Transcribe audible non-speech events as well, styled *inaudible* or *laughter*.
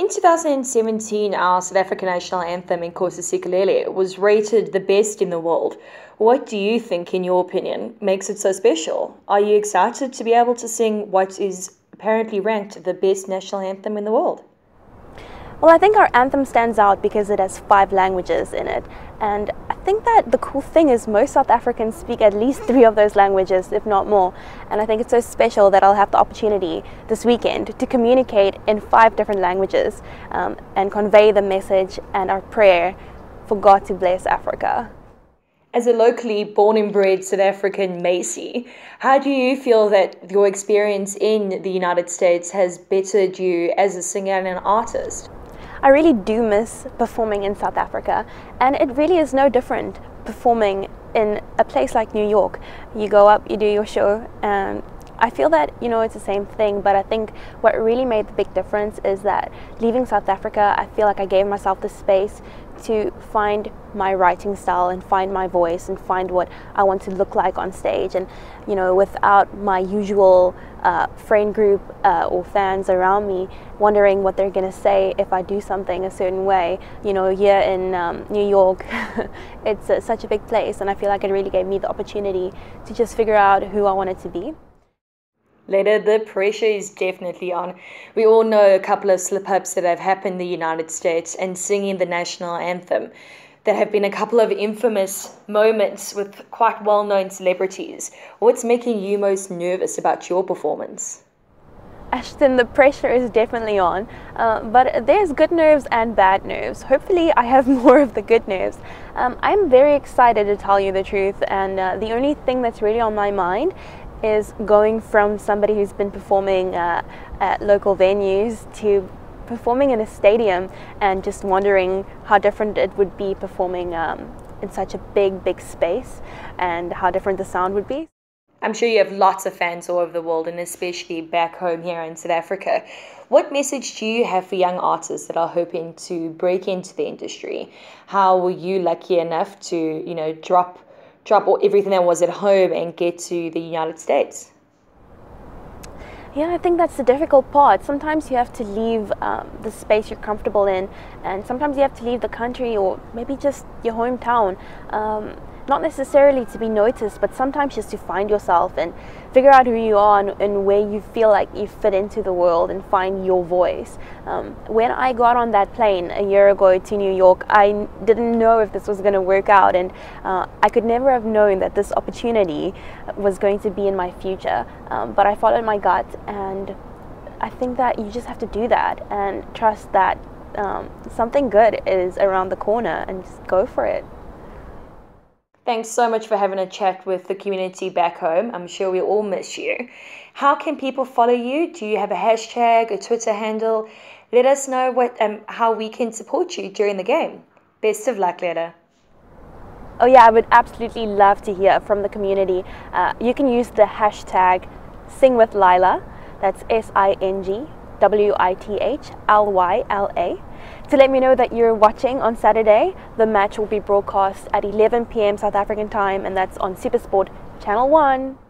in 2017, our South African national anthem, Nkosi Sikelel, was rated the best in the world. What do you think, in your opinion, makes it so special? Are you excited to be able to sing what is apparently ranked the best national anthem in the world? Well, I think our anthem stands out because it has five languages in it. And think that the cool thing is most South Africans speak at least three of those languages, if not more. And I think it's so special that I'll have the opportunity this weekend to communicate in five different languages um, and convey the message and our prayer for God to bless Africa. As a locally born and bred South African Macy, how do you feel that your experience in the United States has bettered you as a singer and an artist? I really do miss performing in South Africa, and it really is no different performing in a place like New York. You go up, you do your show, and I feel that you know it's the same thing, but I think what really made the big difference is that leaving South Africa, I feel like I gave myself the space to find my writing style and find my voice and find what I want to look like on stage. And, you know, without my usual uh, friend group uh, or fans around me wondering what they're going to say if I do something a certain way. You know, here in um, New York, *laughs* it's uh, such a big place, and I feel like it really gave me the opportunity to just figure out who I wanted to be. Later, the pressure is definitely on. We all know a couple of slip ups that have happened in the United States and singing the national anthem. There have been a couple of infamous moments with quite well known celebrities. What's making you most nervous about your performance? Ashton, the pressure is definitely on, uh, but there's good nerves and bad nerves. Hopefully, I have *laughs* more of the good nerves. Um, I'm very excited to tell you the truth, and uh, the only thing that's really on my mind is going from somebody who's been performing uh, at local venues to performing in a stadium and just wondering how different it would be performing um, in such a big, big space and how different the sound would be. I'm sure you have lots of fans all over the world and especially back home here in South Africa. What message do you have for young artists that are hoping to break into the industry? How were you lucky enough to, you know, drop drop everything that was at home and get to the United States? Yeah, I think that's the difficult part. Sometimes you have to leave um, the space you're comfortable in, and sometimes you have to leave the country or maybe just your hometown. Um, not necessarily to be noticed, but sometimes just to find yourself and figure out who you are and, and where you feel like you fit into the world and find your voice. Um, when I got on that plane a year ago to New York, I didn't know if this was going to work out, and uh, I could never have known that this opportunity was going to be in my future. Um, but I followed my gut, and I think that you just have to do that and trust that um, something good is around the corner and just go for it. Thanks so much for having a chat with the community back home. I'm sure we all miss you. How can people follow you? Do you have a hashtag, a Twitter handle? Let us know what um, how we can support you during the game. Best of luck, Lyla. Oh yeah, I would absolutely love to hear from the community. Uh, you can use the hashtag Sing with Lyla. That's S I N G W I T H L Y L A to let me know that you're watching on Saturday. The match will be broadcast at 11 p.m. South African time, and that's on Supersport Channel 1.